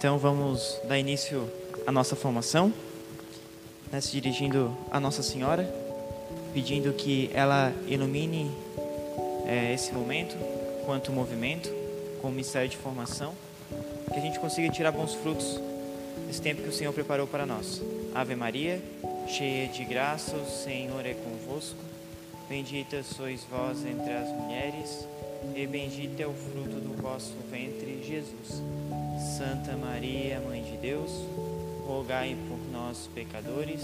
Então vamos dar início à nossa formação, né, se dirigindo a Nossa Senhora, pedindo que ela ilumine é, esse momento quanto movimento, com o mistério de formação, que a gente consiga tirar bons frutos desse tempo que o Senhor preparou para nós. Ave Maria, cheia de graça, o Senhor é convosco. Bendita sois vós entre as mulheres, e bendito é o fruto do vosso ventre, Jesus. Santa Maria, Mãe de Deus, rogai por nós, pecadores,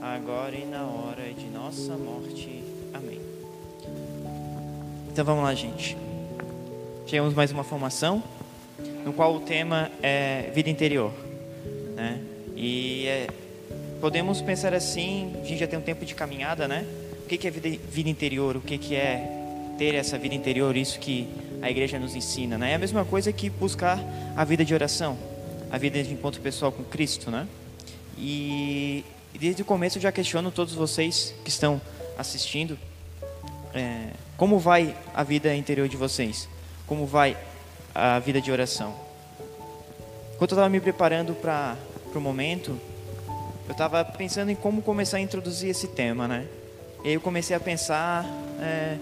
agora e na hora de nossa morte. Amém. Então vamos lá, gente. Chegamos mais uma formação, no qual o tema é vida interior, né? E é, podemos pensar assim, a gente já tem um tempo de caminhada, né? O que é vida, vida interior? O que é ter essa vida interior? Isso que a igreja nos ensina, né? É a mesma coisa que buscar a vida de oração, a vida de encontro pessoal com Cristo, né? E, desde o começo eu já questiono todos vocês que estão assistindo, é, como vai a vida interior de vocês? Como vai a vida de oração? Enquanto eu estava me preparando para o momento, eu estava pensando em como começar a introduzir esse tema, né? E aí eu comecei a pensar é,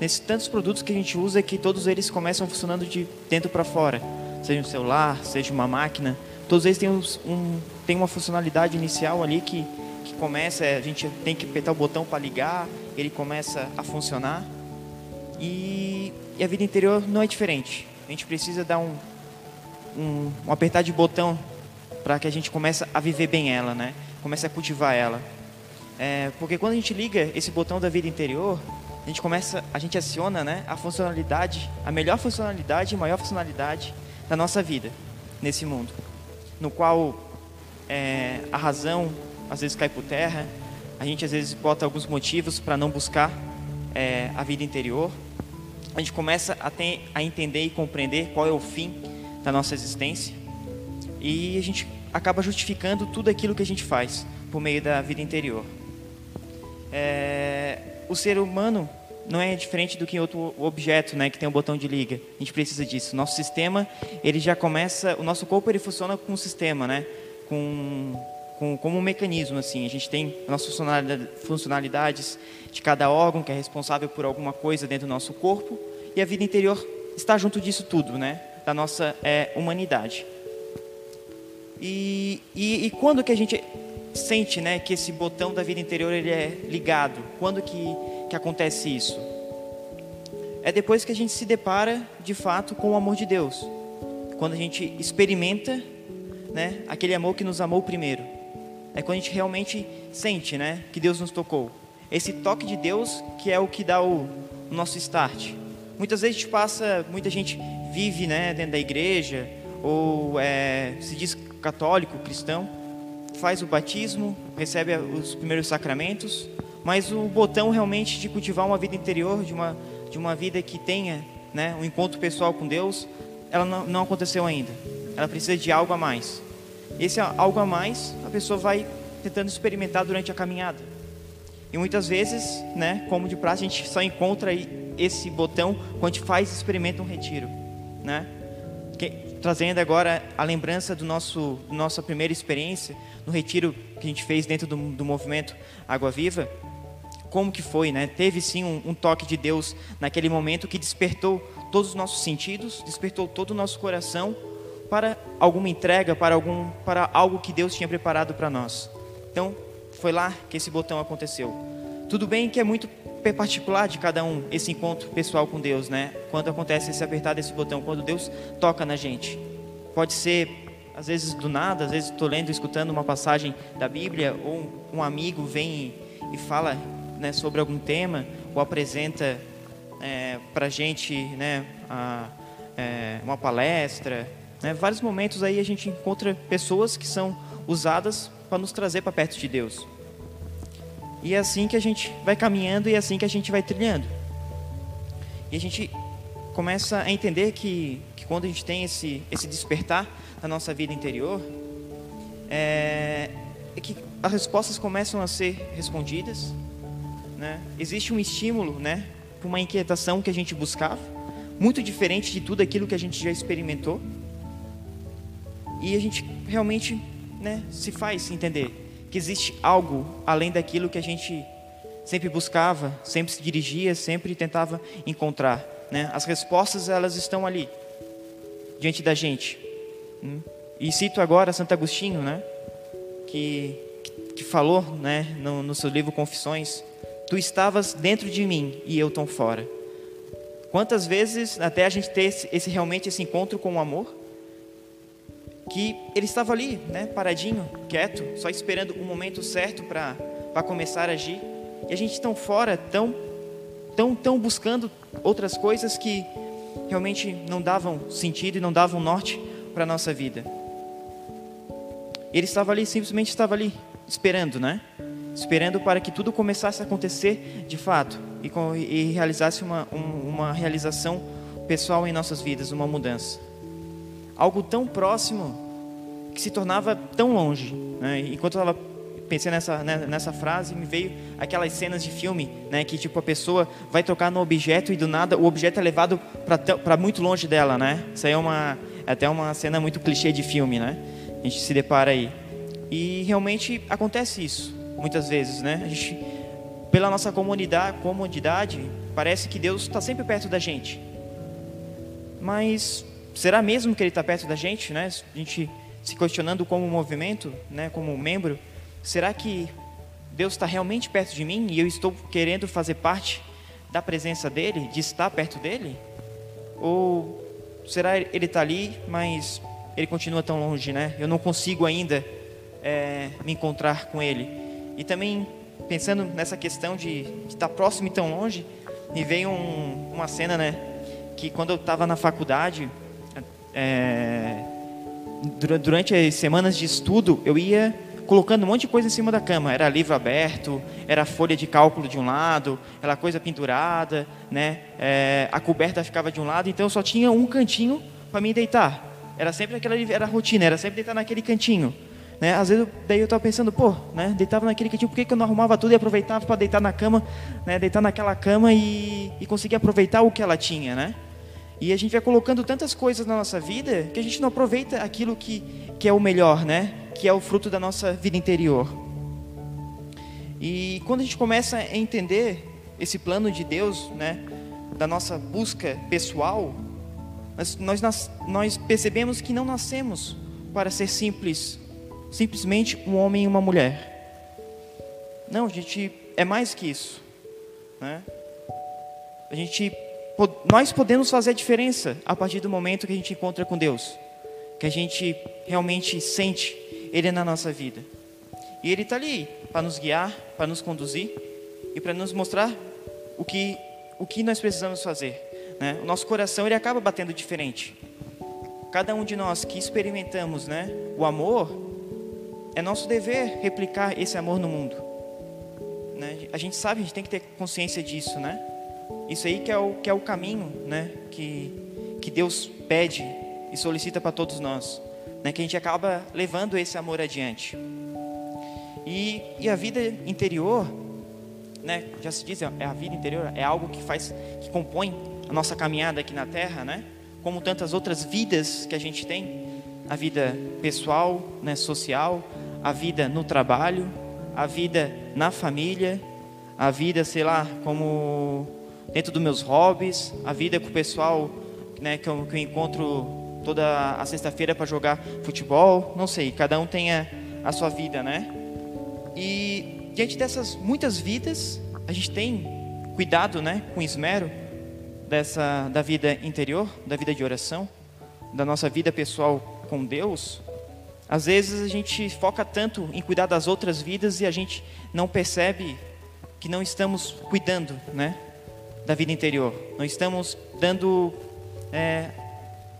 nesses tantos produtos que a gente usa que todos eles começam funcionando de dentro para fora, seja um celular, seja uma máquina, todos eles têm, um, têm uma funcionalidade inicial ali que, que começa, a gente tem que apertar o botão para ligar, ele começa a funcionar e, e, a vida interior não é diferente. A gente precisa dar um, um, um apertar de botão para que a gente comece a viver bem ela, né? Comece a cultivar ela. É, porque quando a gente liga esse botão da vida interior, a gente começa, a gente aciona, né, a funcionalidade, a melhor funcionalidade e maior funcionalidade da nossa vida nesse mundo, no qual é, a razão às vezes cai por terra, a gente às vezes bota alguns motivos para não buscar é, a vida interior, a gente começa a, ter, a entender e compreender qual é o fim da nossa existência e a gente acaba justificando tudo aquilo que a gente faz por meio da vida interior. É, o ser humano não é diferente do que outro objeto, né, que tem um botão de liga. A gente precisa disso. Nosso sistema, ele já começa, o nosso corpo ele funciona com um sistema, né, com, com como um mecanismo assim. A gente tem nossas funcionalidades de cada órgão que é responsável por alguma coisa dentro do nosso corpo e a vida interior está junto disso tudo, né, da nossa é, humanidade. E, e, e quando que a gente sente, né, que esse botão da vida interior ele é ligado? Quando que, que acontece isso? É depois que a gente se depara, de fato, com o amor de Deus. Quando a gente experimenta, né, aquele amor que nos amou primeiro. É quando a gente realmente sente, né, que Deus nos tocou. Esse toque de Deus que é o que dá o, o nosso start. Muitas vezes a gente passa, muita gente vive, né, dentro da igreja ou é, se diz católico, cristão, faz o batismo, recebe os primeiros sacramentos, mas o botão realmente de cultivar uma vida interior, de uma, de uma vida que tenha né, um encontro pessoal com Deus, ela não, não aconteceu ainda. Ela precisa de algo a mais. Esse algo a mais, a pessoa vai tentando experimentar durante a caminhada. E muitas vezes, né, como de praxe, a gente só encontra esse botão quando a gente faz e experimenta um retiro, né? trazendo agora a lembrança do nosso nossa primeira experiência no retiro que a gente fez dentro do, do movimento Água Viva. Como que foi, né? Teve sim um, um toque de Deus naquele momento que despertou todos os nossos sentidos, despertou todo o nosso coração para alguma entrega, para algum, para algo que Deus tinha preparado para nós. Então, foi lá que esse botão aconteceu. Tudo bem que é muito particular de cada um esse encontro pessoal com Deus, né? Quando acontece esse apertar desse botão, quando Deus toca na gente. Pode ser às vezes do nada, às vezes estou lendo, escutando uma passagem da Bíblia, ou um amigo vem e fala né, sobre algum tema, ou apresenta é, para a gente né, a, é, uma palestra. Né? Vários momentos aí a gente encontra pessoas que são usadas para nos trazer para perto de Deus. E é assim que a gente vai caminhando e é assim que a gente vai trilhando. E a gente começa a entender que, que quando a gente tem esse, esse despertar na nossa vida interior, é, é que as respostas começam a ser respondidas. Né? Existe um estímulo, né, uma inquietação que a gente buscava, muito diferente de tudo aquilo que a gente já experimentou. e a gente realmente né, se faz entender que existe algo além daquilo que a gente sempre buscava, sempre se dirigia, sempre tentava encontrar. Né? As respostas elas estão ali diante da gente. E cito agora Santo Agostinho, né? que, que falou né, no, no seu livro Confissões: Tu estavas dentro de mim e eu tão fora. Quantas vezes até a gente ter esse, esse realmente esse encontro com o amor, que ele estava ali, né, paradinho, quieto, só esperando o momento certo para começar a agir, e a gente tão fora, tão, tão, tão buscando outras coisas que realmente não davam sentido e não davam norte para a nossa vida. Ele estava ali, simplesmente estava ali, esperando, né? Esperando para que tudo começasse a acontecer de fato e, e realizasse uma, um, uma realização pessoal em nossas vidas, uma mudança. Algo tão próximo que se tornava tão longe. Né? Enquanto eu estava pensei nessa, né, nessa frase, me veio aquelas cenas de filme, né, que tipo a pessoa vai tocar no objeto e do nada o objeto é levado para muito longe dela, né? Isso aí é uma é até uma cena muito clichê de filme, né? A gente se depara aí. E realmente acontece isso muitas vezes, né? A gente pela nossa comunidade, comodidade, parece que Deus está sempre perto da gente. Mas será mesmo que Ele está perto da gente, né? A gente se questionando como movimento, né? Como membro Será que Deus está realmente perto de mim e eu estou querendo fazer parte da presença dele, de estar perto dele? Ou será ele está ali, mas ele continua tão longe, né? Eu não consigo ainda é, me encontrar com ele. E também pensando nessa questão de, estar próximo e tão longe, me veio um, uma cena, né? Que quando eu estava na faculdade, é, durante as semanas de estudo, eu ia colocando um monte de coisa em cima da cama. Era livro aberto, era folha de cálculo de um lado, era coisa pendurada, né? É, a coberta ficava de um lado, então eu só tinha um cantinho para me deitar. Era sempre aquela era rotina, era sempre deitar naquele cantinho. Né? Às vezes, daí eu estava pensando, pô, né? deitava naquele cantinho, por que, que eu não arrumava tudo e aproveitava para deitar na cama, né? deitar naquela cama e, e conseguir aproveitar o que ela tinha, né? E a gente vai colocando tantas coisas na nossa vida que a gente não aproveita aquilo que, que é o melhor, né? Que é o fruto da nossa vida interior. E quando a gente começa a entender esse plano de Deus, né, da nossa busca pessoal, nós, nós, nós percebemos que não nascemos para ser simples, simplesmente um homem e uma mulher. Não, a gente é mais que isso. Né? A gente, nós podemos fazer a diferença a partir do momento que a gente encontra com Deus, que a gente realmente sente ele é na nossa vida. E Ele está ali para nos guiar, para nos conduzir e para nos mostrar o que, o que nós precisamos fazer. Né? O nosso coração ele acaba batendo diferente. Cada um de nós que experimentamos né, o amor, é nosso dever replicar esse amor no mundo. Né? A gente sabe, a gente tem que ter consciência disso, né? Isso aí que é o, que é o caminho, né? Que, que Deus pede e solicita para todos nós né, que a gente acaba levando esse amor adiante. E, e a vida interior, né, já se diz, é a vida interior, é algo que faz, que compõe a nossa caminhada aqui na Terra, né? Como tantas outras vidas que a gente tem, a vida pessoal, né, social, a vida no trabalho, a vida na família, a vida, sei lá, como dentro dos meus hobbies, a vida com o pessoal, né, que eu, que eu encontro toda a sexta-feira para jogar futebol, não sei, cada um tem a, a sua vida, né? E diante dessas muitas vidas, a gente tem cuidado, né, com esmero dessa da vida interior, da vida de oração, da nossa vida pessoal com Deus. Às vezes a gente foca tanto em cuidar das outras vidas e a gente não percebe que não estamos cuidando, né, da vida interior. Não estamos dando é,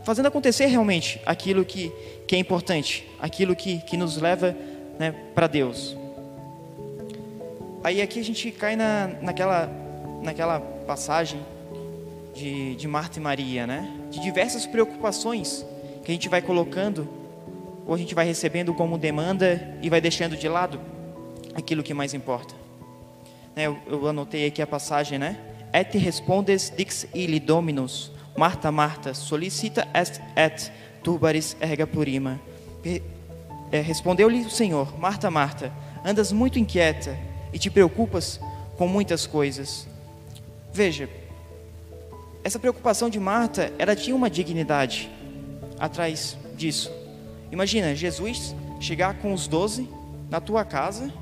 fazendo acontecer realmente aquilo que, que é importante, aquilo que, que nos leva né, para Deus. Aí aqui a gente cai na, naquela, naquela passagem de, de Marta e Maria, né? De diversas preocupações que a gente vai colocando, ou a gente vai recebendo como demanda e vai deixando de lado aquilo que mais importa. Né, eu, eu anotei aqui a passagem, né? Et respondes dix ili dominus, Marta, Marta, solicita est et turbaris erga plurima. é, respondeu-lhe o Senhor: Marta, Marta, andas muito inquieta e te preocupas com muitas coisas. Veja, essa preocupação de Marta, ela tinha uma dignidade atrás disso. Imagina, Jesus chegar com os doze na tua casa,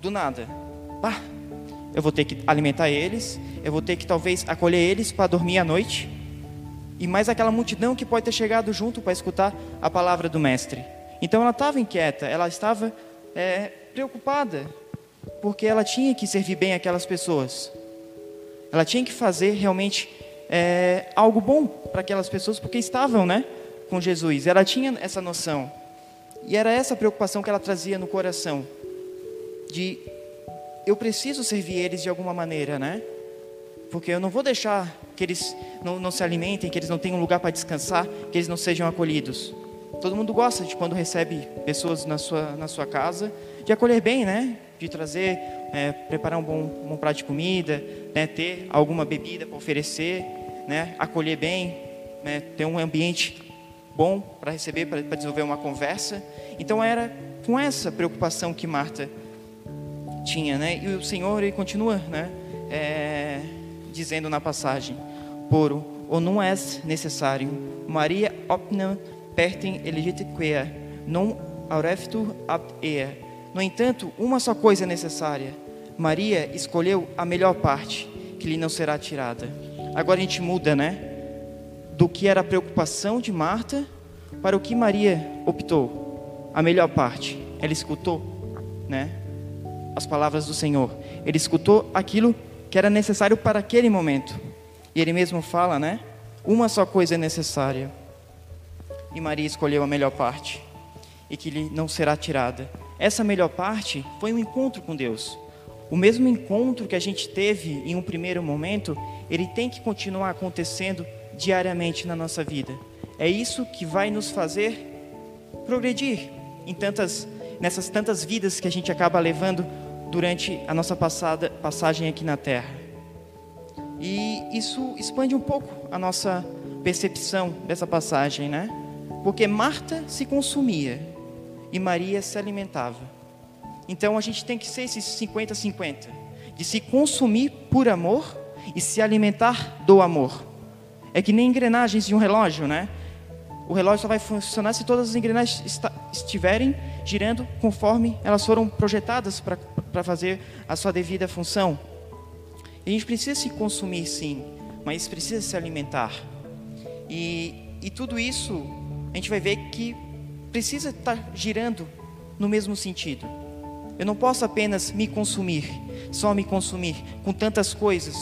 do nada. Pá, eu vou ter que alimentar eles, eu vou ter que talvez acolher eles para dormir à noite. E mais aquela multidão que pode ter chegado junto para escutar a palavra do Mestre. Então ela estava inquieta, ela estava é, preocupada, porque ela tinha que servir bem aquelas pessoas. Ela tinha que fazer realmente é, algo bom para aquelas pessoas, porque estavam né, com Jesus. Ela tinha essa noção. E era essa preocupação que ela trazia no coração. De eu preciso servir eles de alguma maneira, né? Porque eu não vou deixar que eles não, não se alimentem, que eles não tenham lugar para descansar, que eles não sejam acolhidos. Todo mundo gosta de quando recebe pessoas na sua, na sua casa, de acolher bem, né? De trazer, é, preparar um bom, um bom prato de comida, né? ter alguma bebida para oferecer, né? acolher bem, né? ter um ambiente bom para receber, para desenvolver uma conversa. Então era com essa preocupação que Marta tinha, né? E o Senhor ele continua, né? É, dizendo na passagem, por ou não é necessário, Maria opna pertem elegitequea, non aureftur ab ea. No entanto, uma só coisa é necessária. Maria escolheu a melhor parte, que lhe não será tirada. Agora a gente muda, né? Do que era a preocupação de Marta para o que Maria optou. A melhor parte. Ela escutou, né? As palavras do Senhor. Ele escutou aquilo que era necessário para aquele momento. E ele mesmo fala, né? Uma só coisa é necessária. E Maria escolheu a melhor parte, e que lhe não será tirada. Essa melhor parte foi um encontro com Deus. O mesmo encontro que a gente teve em um primeiro momento, ele tem que continuar acontecendo diariamente na nossa vida. É isso que vai nos fazer progredir em tantas, nessas tantas vidas que a gente acaba levando durante a nossa passada, passagem aqui na Terra. E isso expande um pouco a nossa percepção dessa passagem, né? Porque Marta se consumia e Maria se alimentava. Então a gente tem que ser esses 50-50, de se consumir por amor e se alimentar do amor. É que nem engrenagens de um relógio, né? O relógio só vai funcionar se todas as engrenagens estiverem girando conforme elas foram projetadas para fazer a sua devida função. A gente precisa se consumir sim, mas precisa se alimentar. E, e tudo isso a gente vai ver que precisa estar girando no mesmo sentido. Eu não posso apenas me consumir, só me consumir com tantas coisas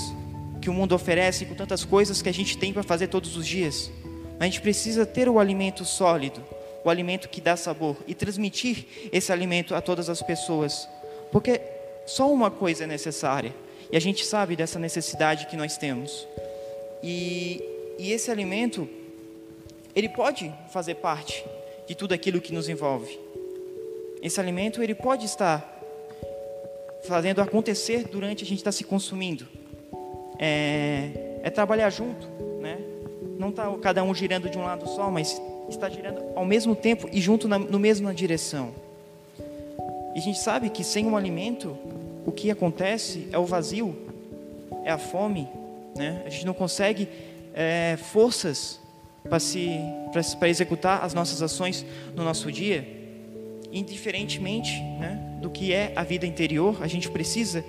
que o mundo oferece, com tantas coisas que a gente tem para fazer todos os dias. A gente precisa ter o alimento sólido, o alimento que dá sabor e transmitir esse alimento a todas as pessoas, porque só uma coisa é necessária e a gente sabe dessa necessidade que nós temos. E, e esse alimento, ele pode fazer parte de tudo aquilo que nos envolve. Esse alimento ele pode estar fazendo acontecer durante a gente estar se consumindo. É, é trabalhar junto, né? Não está cada um girando de um lado só, mas está girando ao mesmo tempo e junto na no mesma direção. E a gente sabe que sem um alimento, o que acontece é o vazio, é a fome, né? A gente não consegue é, forças para executar as nossas ações no nosso dia, indiferentemente né, do que é a vida interior, a gente precisa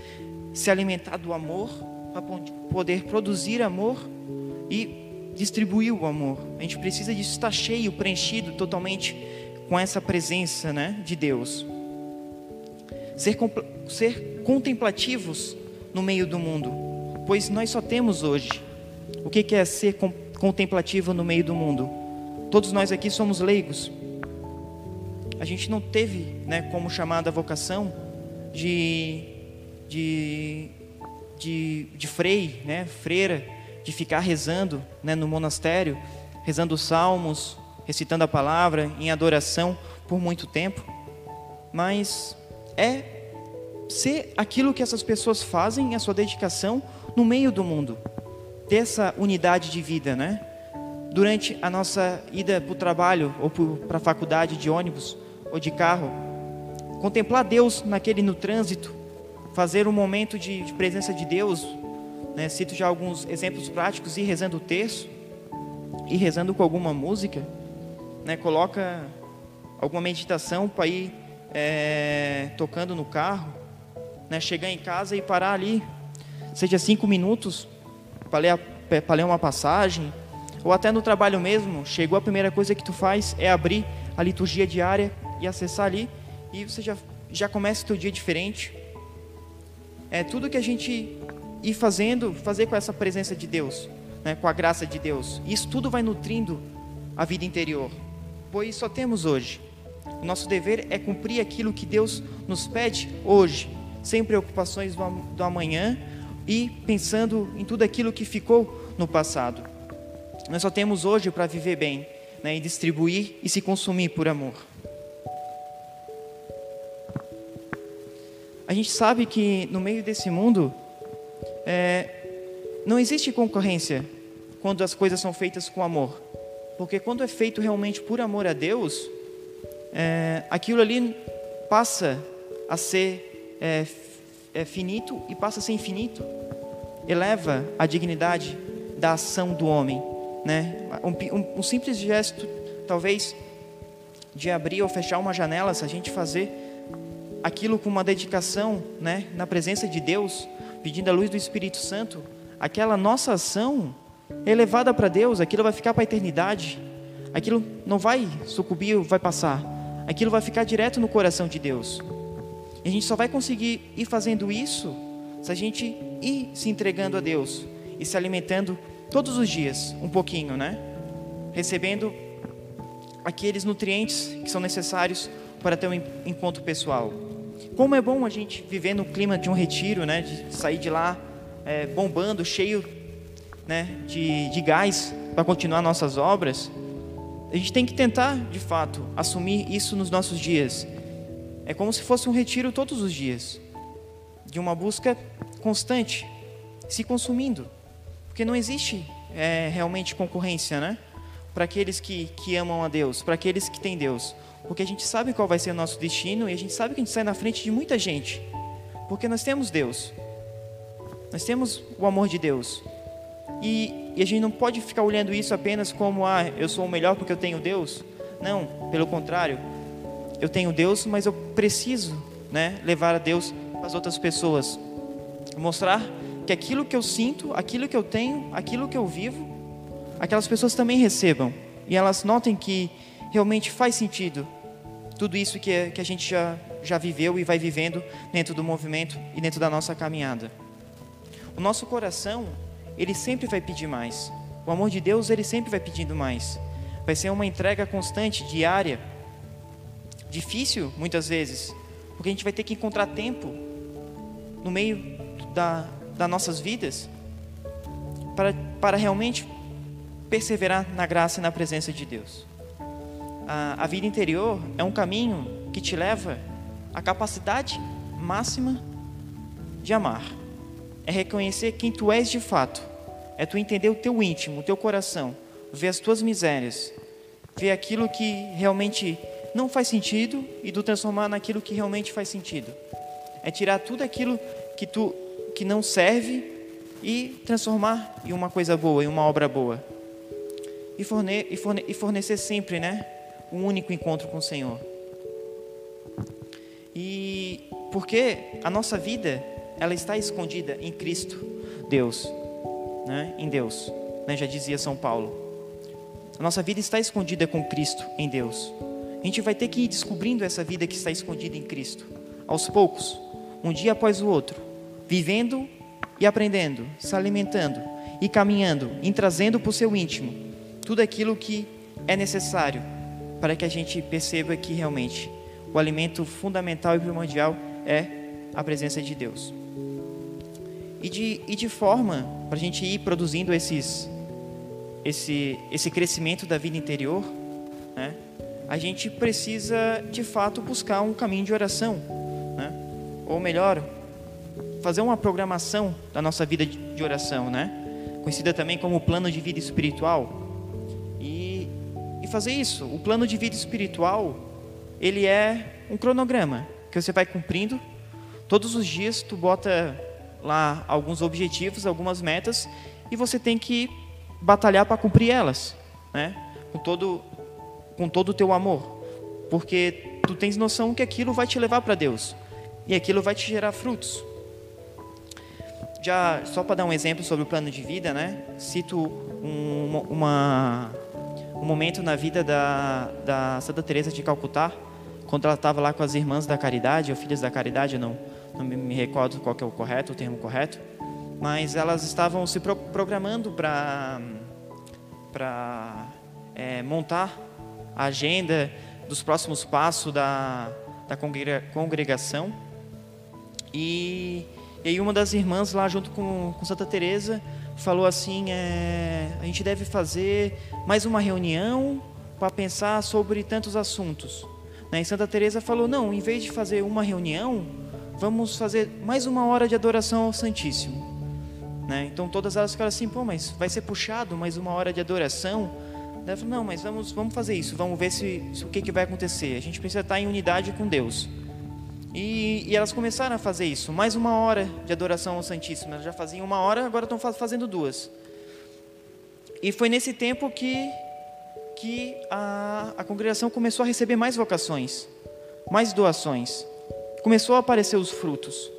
se alimentar do amor para poder produzir amor e distribuir o amor. A gente precisa disso estar cheio, preenchido totalmente com essa presença né, de Deus. Ser, ser contemplativos no meio do mundo, pois nós só temos hoje. O que é ser contemplativo? no meio do mundo. Todos nós aqui somos leigos. A gente não teve, né, como chamada vocação de, de, de, de frei, né, freira, de ficar rezando né, no monastério, rezando os salmos, recitando a palavra em adoração por muito tempo. Mas é ser aquilo que essas pessoas fazem, a sua dedicação no meio do mundo ter essa unidade de vida, né? durante a nossa ida para o trabalho ou para a faculdade de ônibus ou de carro, contemplar Deus naquele no trânsito, fazer um momento de, de presença de Deus, né? cito já alguns exemplos práticos, ir rezando o terço, ir rezando com alguma música, né? coloca alguma meditação para ir é, tocando no carro, né? chegar em casa e parar ali, seja cinco minutos, para ler, ler uma passagem, ou até no trabalho mesmo, chegou a primeira coisa que tu faz é abrir a liturgia diária e acessar ali, e você já, já começa o teu dia diferente. É tudo que a gente ir fazendo, fazer com essa presença de Deus, né, com a graça de Deus. Isso tudo vai nutrindo a vida interior, pois só temos hoje. O nosso dever é cumprir aquilo que Deus nos pede hoje, sem preocupações do amanhã e pensando em tudo aquilo que ficou no passado. Nós só temos hoje para viver bem, né, e distribuir e se consumir por amor. A gente sabe que no meio desse mundo é, não existe concorrência quando as coisas são feitas com amor, porque quando é feito realmente por amor a Deus, é, aquilo ali passa a ser é, é finito e passa a ser infinito, eleva a dignidade da ação do homem né? Um, um, um, simples gesto, talvez, de abrir ou fechar uma janela, se a gente fazer aquilo com uma dedicação, né? Na presença de Deus, pedindo a luz do Espírito Santo, aquela nossa ação é elevada para Deus, aquilo vai ficar para a eternidade, aquilo não vai sucumbir, vai passar, aquilo vai ficar direto no coração de Deus. E a gente só vai conseguir ir fazendo isso se a gente ir se entregando a Deus e se alimentando todos os dias, um pouquinho, né? Recebendo aqueles nutrientes que são necessários para ter um encontro pessoal. Como é bom a gente viver no clima de um retiro, né? De sair de lá é, bombando, cheio, né? De, de gás para continuar nossas obras. A gente tem que tentar, de fato, assumir isso nos nossos dias. É como se fosse um retiro todos os dias, de uma busca constante, se consumindo. Porque não existe é, realmente concorrência, né? Para aqueles que, que amam a Deus, para aqueles que têm Deus. Porque a gente sabe qual vai ser o nosso destino e a gente sabe que a gente sai na frente de muita gente. Porque nós temos Deus. Nós temos o amor de Deus. E, e, a gente não pode ficar olhando isso apenas como, ah, eu sou o melhor porque eu tenho Deus. Não, pelo contrário. Eu tenho Deus, mas eu preciso né, levar a Deus para as outras pessoas. Mostrar que aquilo que eu sinto, aquilo que eu tenho, aquilo que eu vivo, aquelas pessoas também recebam e elas notem que realmente faz sentido tudo isso que, que a gente já, já viveu e vai vivendo dentro do movimento e dentro da nossa caminhada. O nosso coração, ele sempre vai pedir mais. O amor de Deus, ele sempre vai pedindo mais. Vai ser uma entrega constante, diária. Difícil, muitas vezes, porque a gente vai ter que encontrar tempo no meio da, das nossas vidas para, para realmente perseverar na graça e na presença de Deus. A, a vida interior é um caminho que te leva à capacidade máxima de amar. É reconhecer quem tu és de fato. É tu entender o teu íntimo, o teu coração, ver as tuas misérias, ver aquilo que realmente não faz sentido e tu transformar naquilo que realmente faz sentido. É tirar tudo aquilo que tu que não serve e transformar em uma coisa boa, em uma obra boa. E, forne e, forne e fornecer sempre, né? Um único encontro com o Senhor. E porque a nossa vida, ela está escondida em Cristo, Deus, né? Em Deus, né? Já dizia São Paulo. A nossa vida está escondida com Cristo em Deus. A gente vai ter que ir descobrindo essa vida que está escondida em Cristo, aos poucos, um dia após o outro vivendo e aprendendo, se alimentando e caminhando, e trazendo para o seu íntimo tudo aquilo que é necessário para que a gente perceba que realmente o alimento fundamental e primordial é a presença de Deus. E de, e de forma para a gente ir produzindo esses, esse, esse crescimento da vida interior, né, a gente precisa de fato buscar um caminho de oração, né, ou melhor, fazer uma programação da nossa vida de oração, né? Conhecida também como plano de vida espiritual. fazer isso. O plano de vida espiritual, ele é um cronograma que você vai cumprindo. Todos os dias tu bota lá alguns objetivos, algumas metas e você tem que batalhar para cumprir elas, né? Com todo com todo o teu amor, porque tu tens noção que aquilo vai te levar para Deus e aquilo vai te gerar frutos. Já só para dar um exemplo sobre o plano de vida, né? Cito um, uma, um momento na vida da, da Santa Teresa de Calcutá, quando ela estava lá com as irmãs da caridade, ou filhas da caridade, não, não me recordo qual é o correto, o termo correto, mas elas estavam se pro, programando para para é, montar a agenda dos próximos passos da, da congregação e, e aí uma das irmãs lá junto com, com Santa Teresa falou assim, é, a gente deve fazer mais uma reunião para pensar sobre tantos assuntos. Né? E Santa Teresa falou, não, em vez de fazer uma reunião, vamos fazer mais uma hora de adoração ao Santíssimo. Né? Então todas elas ficaram assim, pô, mas vai ser puxado mais uma hora de adoração? Ela falou, não, mas vamos, vamos fazer isso, vamos ver se, se o que, que vai acontecer. A gente precisa estar em unidade com Deus. E, e, elas começaram a fazer isso, mais uma hora de adoração ao Santíssimo. Elas já faziam uma hora, agora estão fazendo duas. E foi nesse tempo que, que a, a congregação começou a receber mais vocações, mais doações. Começou a aparecer os frutos.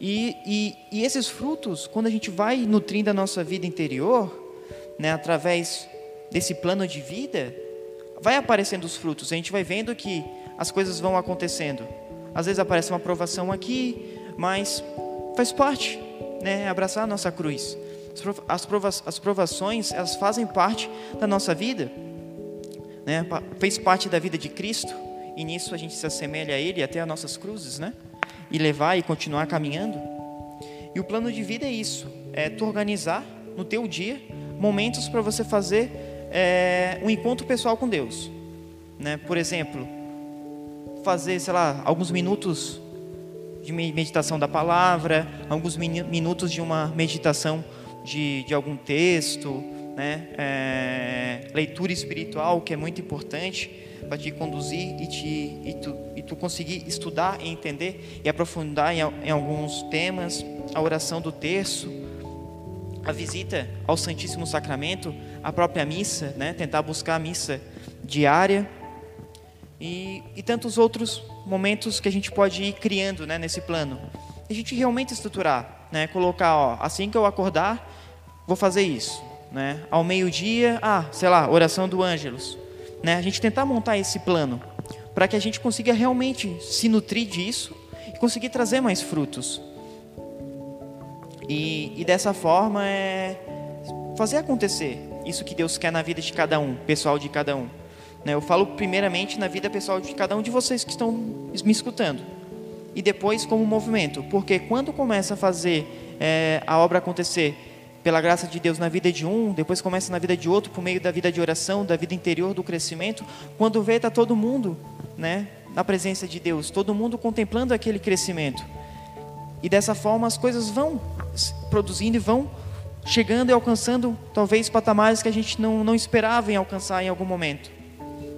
E, e, e esses frutos, quando a gente vai nutrindo a nossa vida interior, né, através desse plano de vida, vai aparecendo os frutos. A gente vai vendo que as coisas vão acontecendo. Às vezes aparece uma aprovação aqui, mas faz parte, né? Abraçar a nossa cruz. As, prova as provações, elas fazem parte da nossa vida, né? Fez parte da vida de Cristo e nisso a gente se assemelha a Ele até as nossas cruzes, né? E levar e continuar caminhando. E o plano de vida é isso: é tu organizar no teu dia momentos para você fazer é, um encontro pessoal com Deus, né? Por exemplo, fazer, sei lá, alguns minutos de meditação da palavra, alguns minutos de uma meditação de, de algum texto, né? É, leitura espiritual, que é muito importante para te conduzir e, te, e, tu, e tu conseguir estudar e entender e aprofundar em, em alguns temas, a oração do terço, a visita ao Santíssimo Sacramento, a própria missa, né? tentar buscar a missa diária e, e tantos outros momentos que a gente pode ir criando né, nesse plano. A gente realmente estruturar, né, colocar, ó, assim que eu acordar, vou fazer isso. Né? Ao meio-dia, ah, sei lá, oração do Ângelus. Né? A gente tentar montar esse plano para que a gente consiga realmente se nutrir disso e conseguir trazer mais frutos. E, e dessa forma é fazer acontecer isso que Deus quer na vida de cada um, pessoal de cada um. Né? Eu falo primeiramente na vida pessoal de cada um de vocês que estão me escutando. E depois como movimento. Porque quando começa a fazer é, a obra acontecer pela graça de Deus na vida de um, depois começa na vida de outro, por meio da vida de oração, da vida interior, do crescimento, quando vê, está todo mundo né, na presença de Deus, todo mundo contemplando aquele crescimento. E dessa forma as coisas vão produzindo e vão chegando e alcançando talvez patamares que a gente não, não esperava em alcançar em algum momento.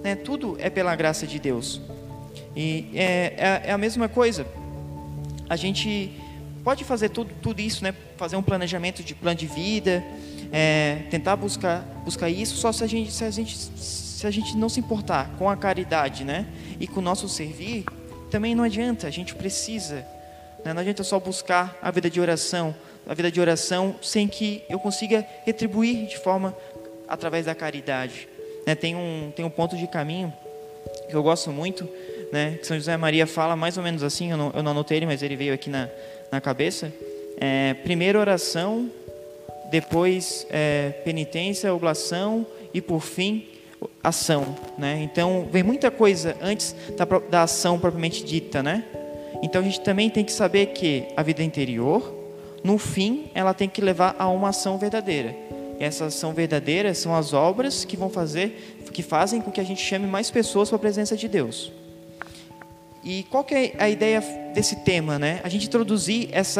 Né? Tudo é pela graça de Deus. E é, é, é, a mesma coisa. A gente pode fazer tudo, tudo isso, né? Fazer um planejamento de plano de vida, é, tentar buscar, buscar isso, só se a, gente, se, a gente, se a gente não se importar com a caridade né? e com o nosso servir, também não adianta, a gente precisa. Né? Não adianta só buscar a vida de oração, a vida de oração sem que eu consiga retribuir de forma através da caridade. Né, tem, um, tem um ponto de caminho que eu gosto muito, né, que São José Maria fala mais ou menos assim, eu não, eu não anotei ele, mas ele veio aqui na, na cabeça. É, primeiro oração, depois é, penitência, oblação e por fim ação, né? Então vem muita coisa antes da, da ação propriamente dita, né? Então a gente também tem que saber que a vida interior, no fim, ela tem que levar a uma ação verdadeira essas são verdadeiras, são as obras que vão fazer, que fazem com que a gente chame mais pessoas para a presença de Deus. E qual que é a ideia desse tema, né? A gente introduzir esse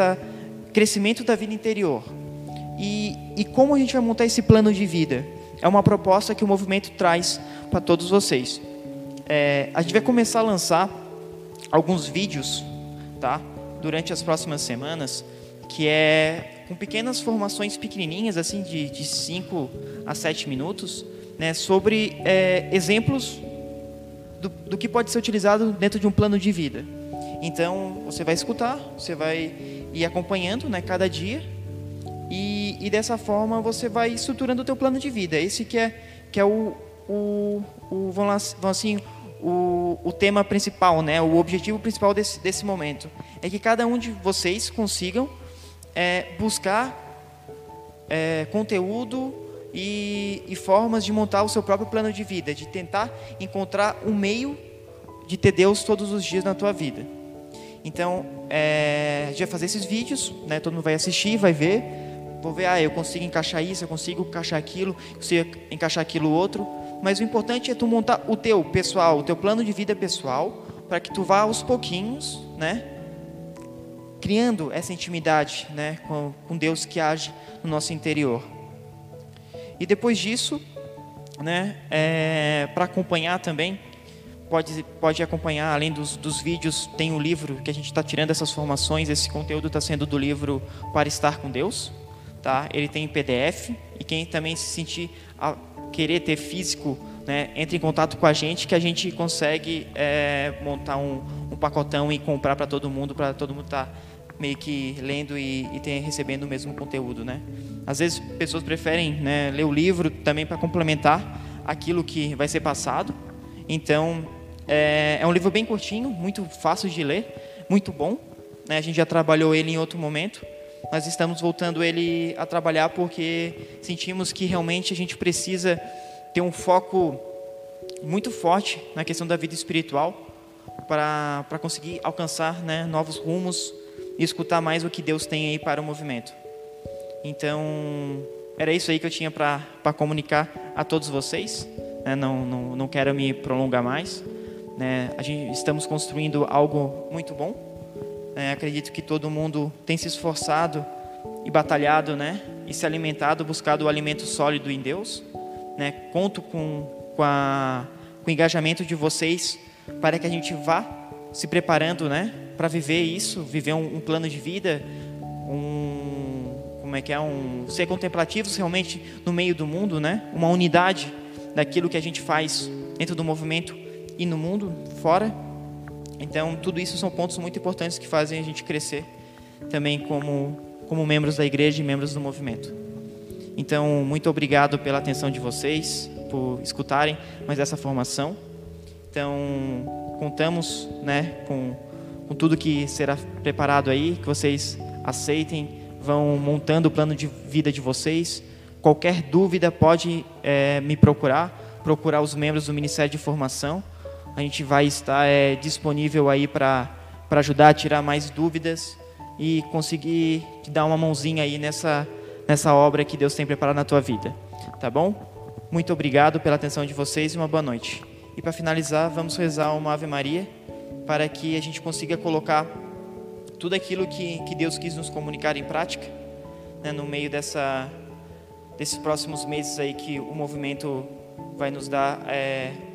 crescimento da vida interior. E, e como a gente vai montar esse plano de vida? é uma proposta que o movimento traz para todos vocês. É, a gente vai começar a lançar alguns vídeos, tá? Durante as próximas semanas, que é com pequenas formações pequenininhas, assim, de 5 a 7 minutos, né? Sobre é, exemplos do, do que pode ser utilizado dentro de um plano de vida. Então, você vai escutar, você vai ir acompanhando, né? Cada dia e, e dessa forma você vai estruturando o teu plano de vida. Esse que é, que é o, o, o vamos assim, o, o tema principal, né? o objetivo principal desse, desse momento. É que cada um de vocês consigam é, buscar é, conteúdo e, e, formas de montar o seu próprio plano de vida, de tentar encontrar um meio de ter Deus todos os dias na tua vida. Então, é, a gente vai fazer esses vídeos, né? todo mundo vai assistir, vai ver, Vou ver, ah, eu consigo encaixar isso, eu consigo encaixar aquilo, consigo encaixar aquilo outro. Mas o importante é tu montar o teu pessoal, o teu plano de vida pessoal, para que tu vá aos pouquinhos, né? Criando essa intimidade, né, com, com Deus que age no nosso interior. E depois disso, né, é, para acompanhar também, pode, pode acompanhar, além dos, dos vídeos, tem o um livro que a gente está tirando essas formações, esse conteúdo está sendo do livro Para Estar com Deus, tá? Ele tem PDF e quem também se sentir a querer ter físico, né, entre em contato com a gente que a gente consegue é, montar um, um, pacotão e comprar para todo mundo, para todo mundo estar tá meio que lendo e, e recebendo o mesmo conteúdo, né? Às vezes pessoas preferem né, ler o livro também para complementar aquilo que vai ser passado. Então é, é um livro bem curtinho, muito fácil de ler, muito bom. Né? A gente já trabalhou ele em outro momento nós estamos voltando ele a trabalhar porque sentimos que realmente a gente precisa ter um foco muito forte na questão da vida espiritual para, conseguir alcançar né, novos rumos e escutar mais o que Deus tem aí para o movimento. Então, era isso aí que eu tinha para comunicar a todos vocês. Né? Não, não, não quero me prolongar mais. Né? A gente, estamos construindo algo muito bom é, acredito que todo mundo tem se esforçado e batalhado, né? E se alimentado, buscado o alimento sólido em Deus. Né? Conto com, com, a, com o engajamento de vocês para que a gente vá se preparando, né? Para viver isso, viver um, um, plano de vida, um como é que é um ser contemplativos realmente no meio do mundo, né? Uma unidade daquilo que a gente faz dentro do movimento e no mundo fora. Então, tudo isso são pontos muito importantes que fazem a gente crescer também como, como membros da igreja e membros do movimento. Então, muito obrigado pela atenção de vocês, por escutarem mais essa formação. Então, contamos né, com, com tudo que será preparado aí, que vocês aceitem, vão montando o plano de vida de vocês. Qualquer dúvida pode é, me procurar, procurar os membros do Ministério de Formação a gente vai estar é, disponível aí para ajudar a tirar mais dúvidas e conseguir te dar uma mãozinha aí nessa, nessa obra que Deus tem preparado na tua vida. Tá bom? Muito obrigado pela atenção de vocês e uma boa noite. E para finalizar, vamos rezar uma Ave Maria para que a gente consiga colocar tudo aquilo que, que Deus quis nos comunicar em prática né, no meio dessa, desses próximos meses aí que o movimento vai nos dar é,